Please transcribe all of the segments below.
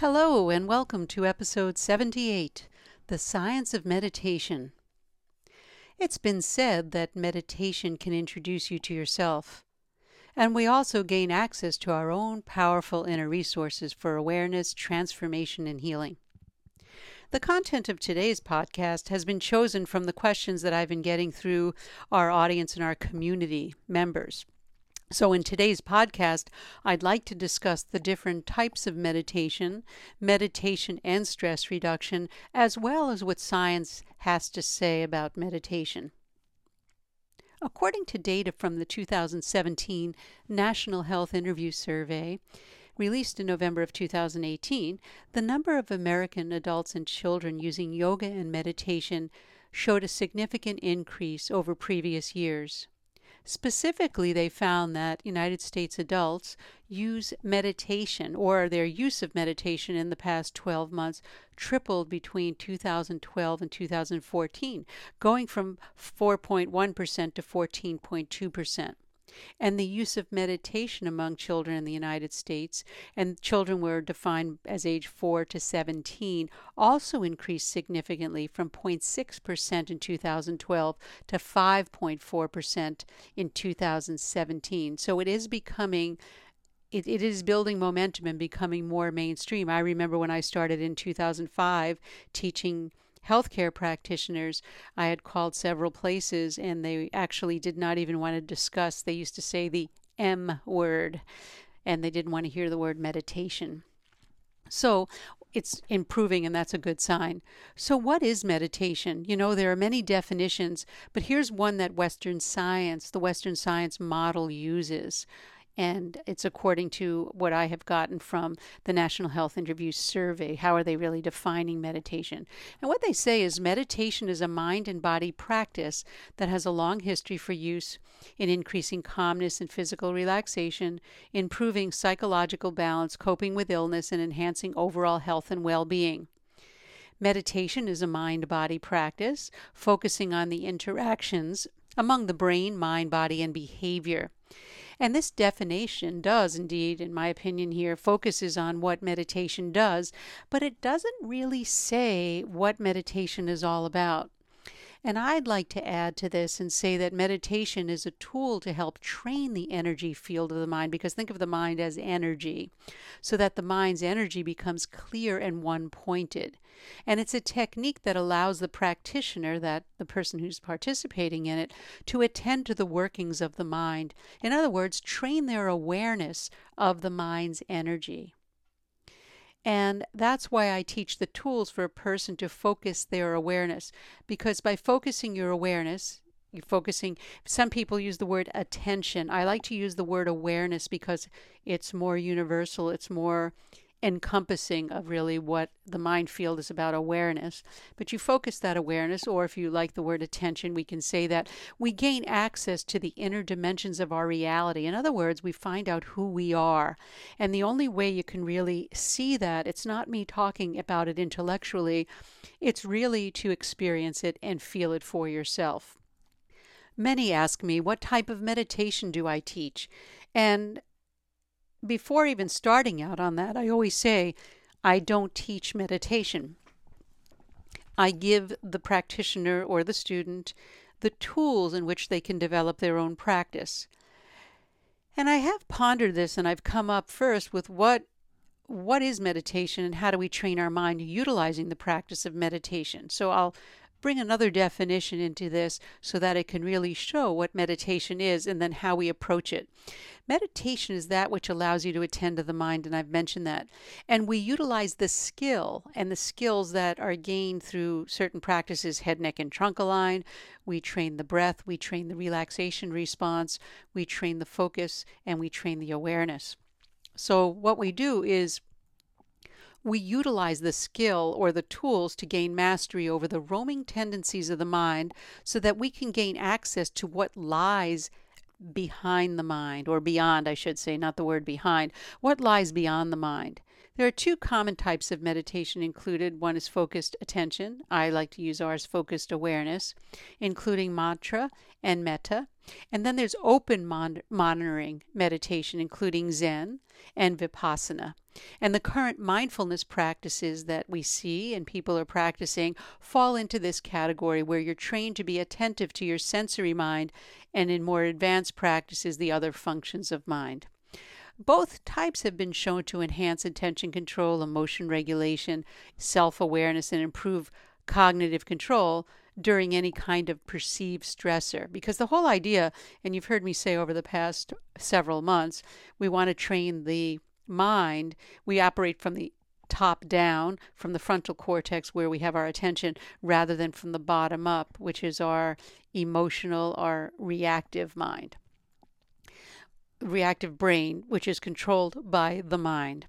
Hello, and welcome to episode 78 The Science of Meditation. It's been said that meditation can introduce you to yourself, and we also gain access to our own powerful inner resources for awareness, transformation, and healing. The content of today's podcast has been chosen from the questions that I've been getting through our audience and our community members. So, in today's podcast, I'd like to discuss the different types of meditation, meditation and stress reduction, as well as what science has to say about meditation. According to data from the 2017 National Health Interview Survey, released in November of 2018, the number of American adults and children using yoga and meditation showed a significant increase over previous years. Specifically, they found that United States adults use meditation or their use of meditation in the past 12 months tripled between 2012 and 2014, going from 4.1% to 14.2% and the use of meditation among children in the United States, and children were defined as age 4 to 17, also increased significantly from 0.6% in 2012 to 5.4% in 2017. So it is becoming it, it is building momentum and becoming more mainstream. I remember when I started in 2005 teaching healthcare practitioners, I had called several places and they actually did not even want to discuss. They used to say the M word and they didn't want to hear the word meditation. So it's improving, and that's a good sign. So, what is meditation? You know, there are many definitions, but here's one that Western science, the Western science model, uses and it's according to what I have gotten from the National Health Interview Survey. How are they really defining meditation? And what they say is meditation is a mind and body practice that has a long history for use in increasing calmness and physical relaxation, improving psychological balance, coping with illness, and enhancing overall health and well being. Meditation is a mind body practice focusing on the interactions among the brain, mind, body, and behavior. And this definition does indeed, in my opinion, here focuses on what meditation does, but it doesn't really say what meditation is all about. And I'd like to add to this and say that meditation is a tool to help train the energy field of the mind, because think of the mind as energy, so that the mind's energy becomes clear and one pointed. And it's a technique that allows the practitioner, that the person who's participating in it, to attend to the workings of the mind. In other words, train their awareness of the mind's energy. And that's why I teach the tools for a person to focus their awareness. Because by focusing your awareness, you're focusing, some people use the word attention. I like to use the word awareness because it's more universal, it's more encompassing of really what the mind field is about awareness. But you focus that awareness, or if you like the word attention, we can say that we gain access to the inner dimensions of our reality. In other words, we find out who we are. And the only way you can really see that, it's not me talking about it intellectually, it's really to experience it and feel it for yourself. Many ask me, what type of meditation do I teach? And before even starting out on that, I always say I don't teach meditation. I give the practitioner or the student the tools in which they can develop their own practice. And I have pondered this and I've come up first with what what is meditation and how do we train our mind utilizing the practice of meditation. So I'll bring another definition into this so that it can really show what meditation is and then how we approach it. Meditation is that which allows you to attend to the mind, and I've mentioned that. And we utilize the skill and the skills that are gained through certain practices head, neck, and trunk align. We train the breath, we train the relaxation response, we train the focus, and we train the awareness. So, what we do is we utilize the skill or the tools to gain mastery over the roaming tendencies of the mind so that we can gain access to what lies behind the mind, or beyond, I should say, not the word behind, what lies beyond the mind. There are two common types of meditation included. One is focused attention. I like to use ours focused awareness, including mantra and metta. And then there's open mon- monitoring meditation, including Zen and Vipassana. And the current mindfulness practices that we see and people are practicing fall into this category where you're trained to be attentive to your sensory mind and in more advanced practices, the other functions of mind. Both types have been shown to enhance attention control, emotion regulation, self awareness, and improve cognitive control during any kind of perceived stressor. Because the whole idea, and you've heard me say over the past several months, we want to train the mind. We operate from the top down, from the frontal cortex where we have our attention, rather than from the bottom up, which is our emotional, our reactive mind reactive brain, which is controlled by the mind.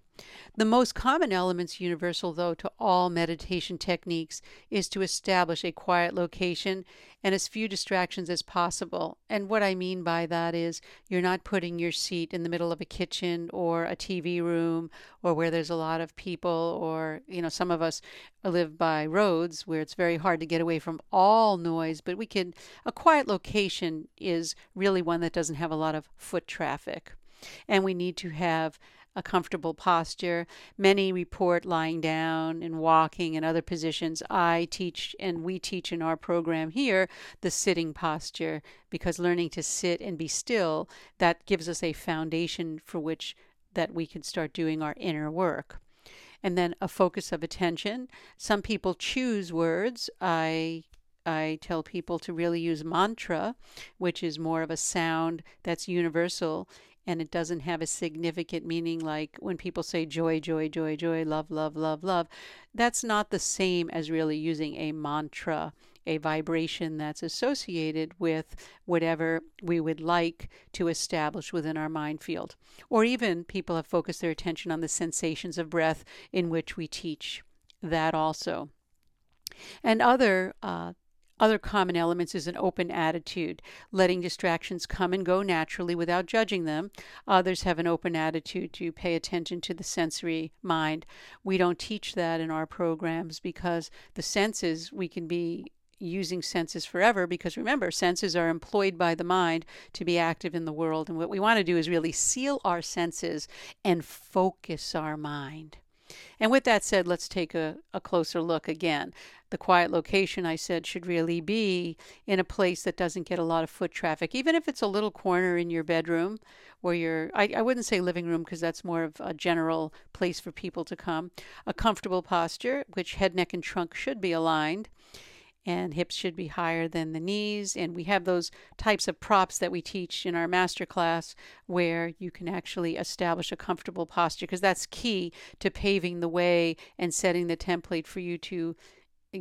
The most common elements universal, though, to all meditation techniques is to establish a quiet location and as few distractions as possible. And what I mean by that is you're not putting your seat in the middle of a kitchen or a TV room or where there's a lot of people, or, you know, some of us live by roads where it's very hard to get away from all noise, but we can, a quiet location is really one that doesn't have a lot of foot traffic. And we need to have a comfortable posture. Many report lying down and walking and other positions. I teach and we teach in our program here the sitting posture because learning to sit and be still that gives us a foundation for which that we can start doing our inner work. And then a focus of attention. Some people choose words. I I tell people to really use mantra, which is more of a sound that's universal and it doesn't have a significant meaning like when people say joy, joy, joy, joy, love, love, love, love. That's not the same as really using a mantra, a vibration that's associated with whatever we would like to establish within our mind field. Or even people have focused their attention on the sensations of breath, in which we teach that also. And other uh, other common elements is an open attitude, letting distractions come and go naturally without judging them. Others have an open attitude to pay attention to the sensory mind. We don't teach that in our programs because the senses, we can be using senses forever because remember, senses are employed by the mind to be active in the world. And what we want to do is really seal our senses and focus our mind. And with that said, let's take a, a closer look again. The quiet location, I said, should really be in a place that doesn't get a lot of foot traffic, even if it's a little corner in your bedroom where you're, I, I wouldn't say living room because that's more of a general place for people to come. A comfortable posture, which head, neck, and trunk should be aligned and hips should be higher than the knees. And we have those types of props that we teach in our master class where you can actually establish a comfortable posture because that's key to paving the way and setting the template for you to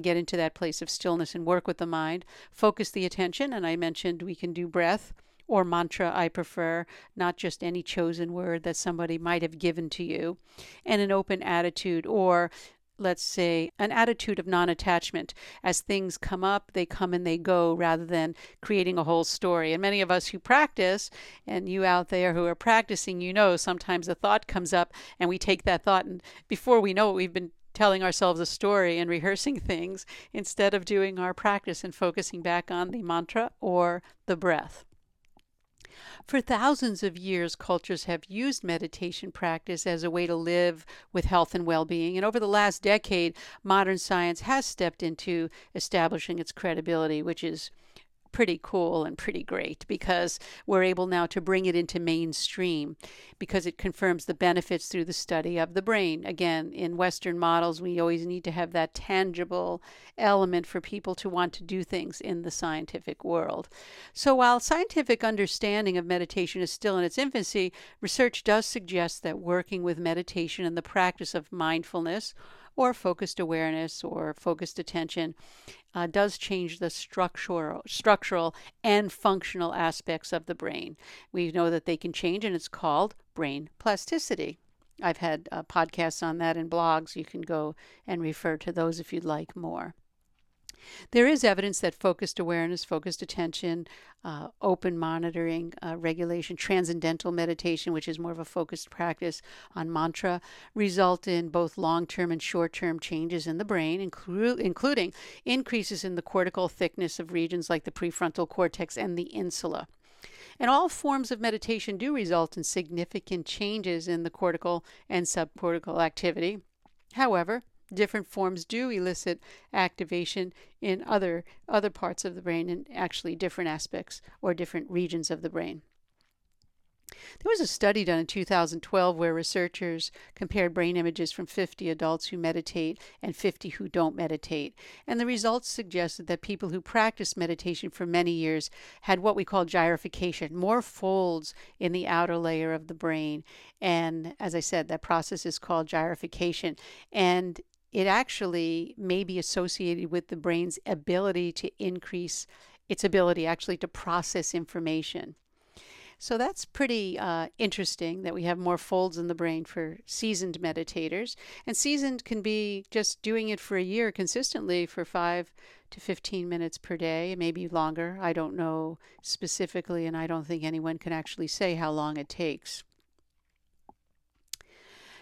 get into that place of stillness and work with the mind. Focus the attention, and I mentioned we can do breath or mantra, I prefer, not just any chosen word that somebody might have given to you, and an open attitude, or let's say, an attitude of non attachment. As things come up, they come and they go rather than creating a whole story. And many of us who practice, and you out there who are practicing, you know sometimes a thought comes up and we take that thought, and before we know it, we've been telling ourselves a story and rehearsing things instead of doing our practice and focusing back on the mantra or the breath. For thousands of years, cultures have used meditation practice as a way to live with health and well being. And over the last decade, modern science has stepped into establishing its credibility, which is pretty cool and pretty great because we're able now to bring it into mainstream because it confirms the benefits through the study of the brain. Again, in Western models, we always need to have that tangible element for people to want to do things in the scientific world. So while scientific understanding of meditation is still in its infancy, research does suggest that working with meditation and the practice of mindfulness or focused awareness or focused attention uh, does change the structural, structural and functional aspects of the brain. We know that they can change, and it's called brain plasticity. I've had uh, podcasts on that and blogs. You can go and refer to those if you'd like more. There is evidence that focused awareness, focused attention, uh, open monitoring, uh, regulation, transcendental meditation, which is more of a focused practice on mantra, result in both long term and short term changes in the brain, inclu- including increases in the cortical thickness of regions like the prefrontal cortex and the insula. And all forms of meditation do result in significant changes in the cortical and subcortical activity. However, different forms do elicit activation in other other parts of the brain and actually different aspects or different regions of the brain. There was a study done in 2012 where researchers compared brain images from 50 adults who meditate and 50 who don't meditate. And the results suggested that people who practiced meditation for many years had what we call gyrification, more folds in the outer layer of the brain. And as I said, that process is called gyrification. And it actually may be associated with the brain's ability to increase its ability actually to process information. So that's pretty uh, interesting that we have more folds in the brain for seasoned meditators. And seasoned can be just doing it for a year consistently for five to 15 minutes per day, maybe longer. I don't know specifically, and I don't think anyone can actually say how long it takes.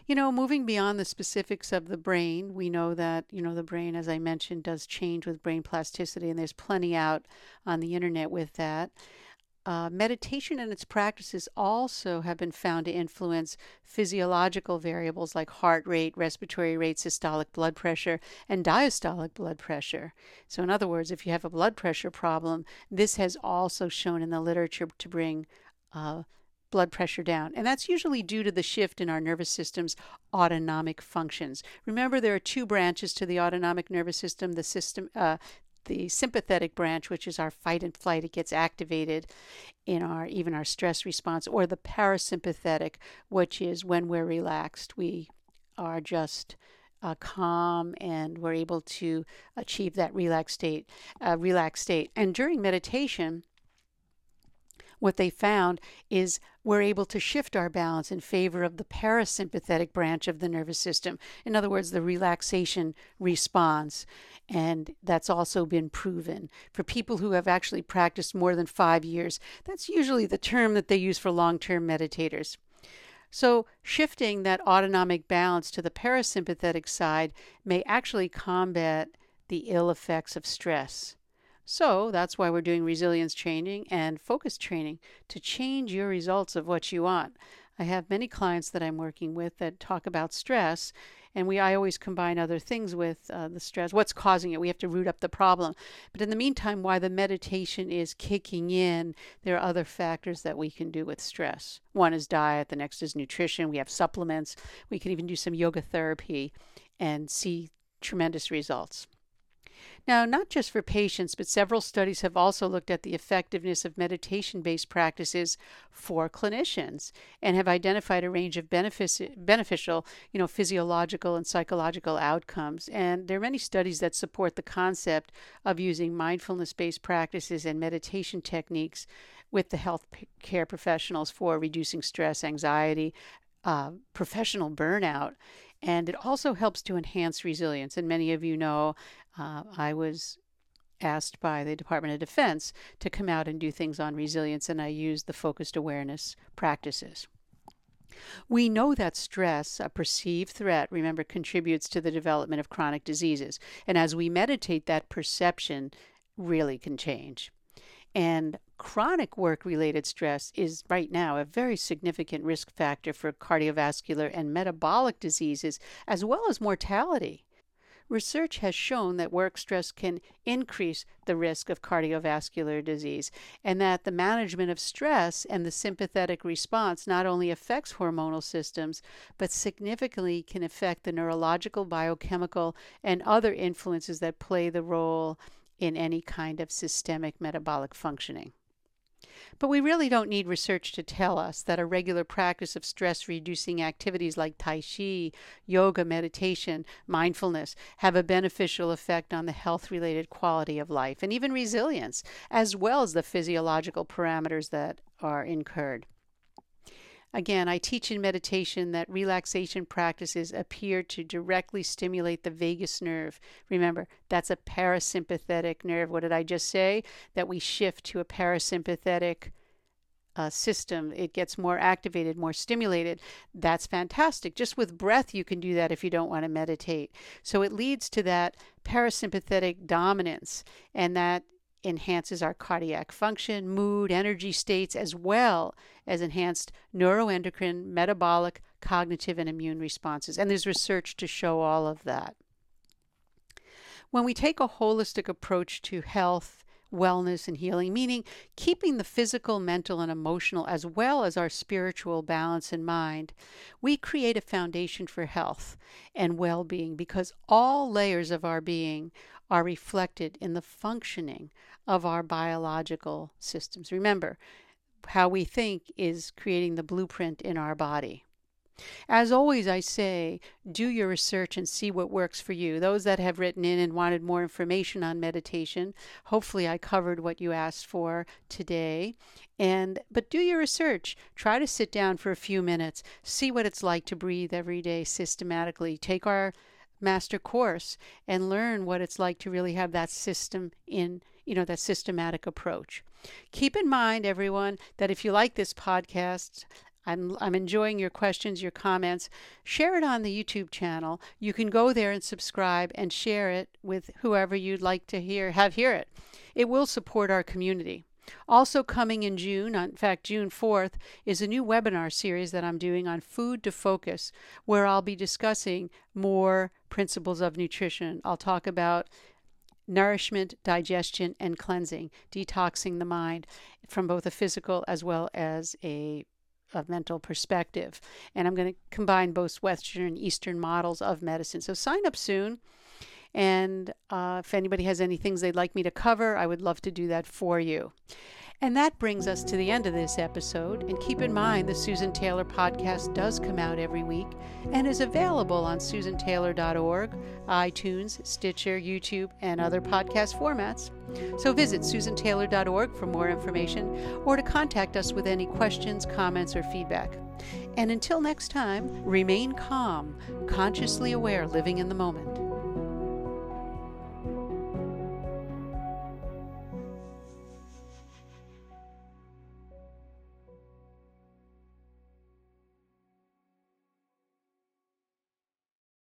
You know, moving beyond the specifics of the brain, we know that, you know, the brain, as I mentioned, does change with brain plasticity, and there's plenty out on the internet with that. Uh, meditation and its practices also have been found to influence physiological variables like heart rate, respiratory rate, systolic blood pressure, and diastolic blood pressure. So, in other words, if you have a blood pressure problem, this has also shown in the literature to bring uh, blood pressure down. And that's usually due to the shift in our nervous system's autonomic functions. Remember, there are two branches to the autonomic nervous system the system, uh, the sympathetic branch, which is our fight and flight, it gets activated in our even our stress response, or the parasympathetic, which is when we're relaxed, we are just uh, calm and we're able to achieve that relaxed state. Uh, relaxed state, and during meditation, what they found is we're able to shift our balance in favor of the parasympathetic branch of the nervous system. In other words, the relaxation response. And that's also been proven. For people who have actually practiced more than five years, that's usually the term that they use for long term meditators. So, shifting that autonomic balance to the parasympathetic side may actually combat the ill effects of stress. So that's why we're doing resilience training and focus training to change your results of what you want. I have many clients that I'm working with that talk about stress, and we I always combine other things with uh, the stress. What's causing it? We have to root up the problem. But in the meantime, while the meditation is kicking in, there are other factors that we can do with stress. One is diet. The next is nutrition. We have supplements. We can even do some yoga therapy, and see tremendous results. Now, not just for patients, but several studies have also looked at the effectiveness of meditation based practices for clinicians and have identified a range of beneficial, you know, physiological and psychological outcomes. And there are many studies that support the concept of using mindfulness based practices and meditation techniques with the health care professionals for reducing stress, anxiety, uh, professional burnout. And it also helps to enhance resilience. And many of you know uh, I was asked by the Department of Defense to come out and do things on resilience, and I used the focused awareness practices. We know that stress, a perceived threat, remember, contributes to the development of chronic diseases. And as we meditate, that perception really can change. And chronic work related stress is right now a very significant risk factor for cardiovascular and metabolic diseases, as well as mortality. Research has shown that work stress can increase the risk of cardiovascular disease, and that the management of stress and the sympathetic response not only affects hormonal systems, but significantly can affect the neurological, biochemical, and other influences that play the role in any kind of systemic metabolic functioning. But we really don't need research to tell us that a regular practice of stress reducing activities like Tai Chi, yoga, meditation, mindfulness have a beneficial effect on the health related quality of life and even resilience, as well as the physiological parameters that are incurred. Again, I teach in meditation that relaxation practices appear to directly stimulate the vagus nerve. Remember, that's a parasympathetic nerve. What did I just say? That we shift to a parasympathetic uh, system, it gets more activated, more stimulated. That's fantastic. Just with breath, you can do that if you don't want to meditate. So it leads to that parasympathetic dominance, and that enhances our cardiac function, mood, energy states, as well as enhanced neuroendocrine, metabolic, cognitive, and immune responses. And there's research to show all of that. When we take a holistic approach to health, wellness and healing, meaning keeping the physical, mental, and emotional as well as our spiritual balance in mind, we create a foundation for health and well being because all layers of our being are reflected in the functioning of our biological systems. Remember, how we think is creating the blueprint in our body. As always, I say, do your research and see what works for you. Those that have written in and wanted more information on meditation, hopefully I covered what you asked for today. And but do your research. Try to sit down for a few minutes, see what it's like to breathe every day systematically. Take our master course and learn what it's like to really have that system in, you know, that systematic approach. Keep in mind, everyone, that if you like this podcast, I'm, I'm enjoying your questions, your comments. Share it on the YouTube channel. You can go there and subscribe and share it with whoever you'd like to hear have hear it. It will support our community. Also coming in June, in fact June 4th, is a new webinar series that I'm doing on food to focus where I'll be discussing more principles of nutrition. I'll talk about nourishment, digestion, and cleansing, detoxing the mind from both a physical as well as a a mental perspective. And I'm going to combine both Western and Eastern models of medicine. So sign up soon. And uh, if anybody has any things they'd like me to cover, I would love to do that for you. And that brings us to the end of this episode. And keep in mind, the Susan Taylor podcast does come out every week and is available on susantaylor.org, iTunes, Stitcher, YouTube, and other podcast formats. So visit susantaylor.org for more information or to contact us with any questions, comments, or feedback. And until next time, remain calm, consciously aware, living in the moment.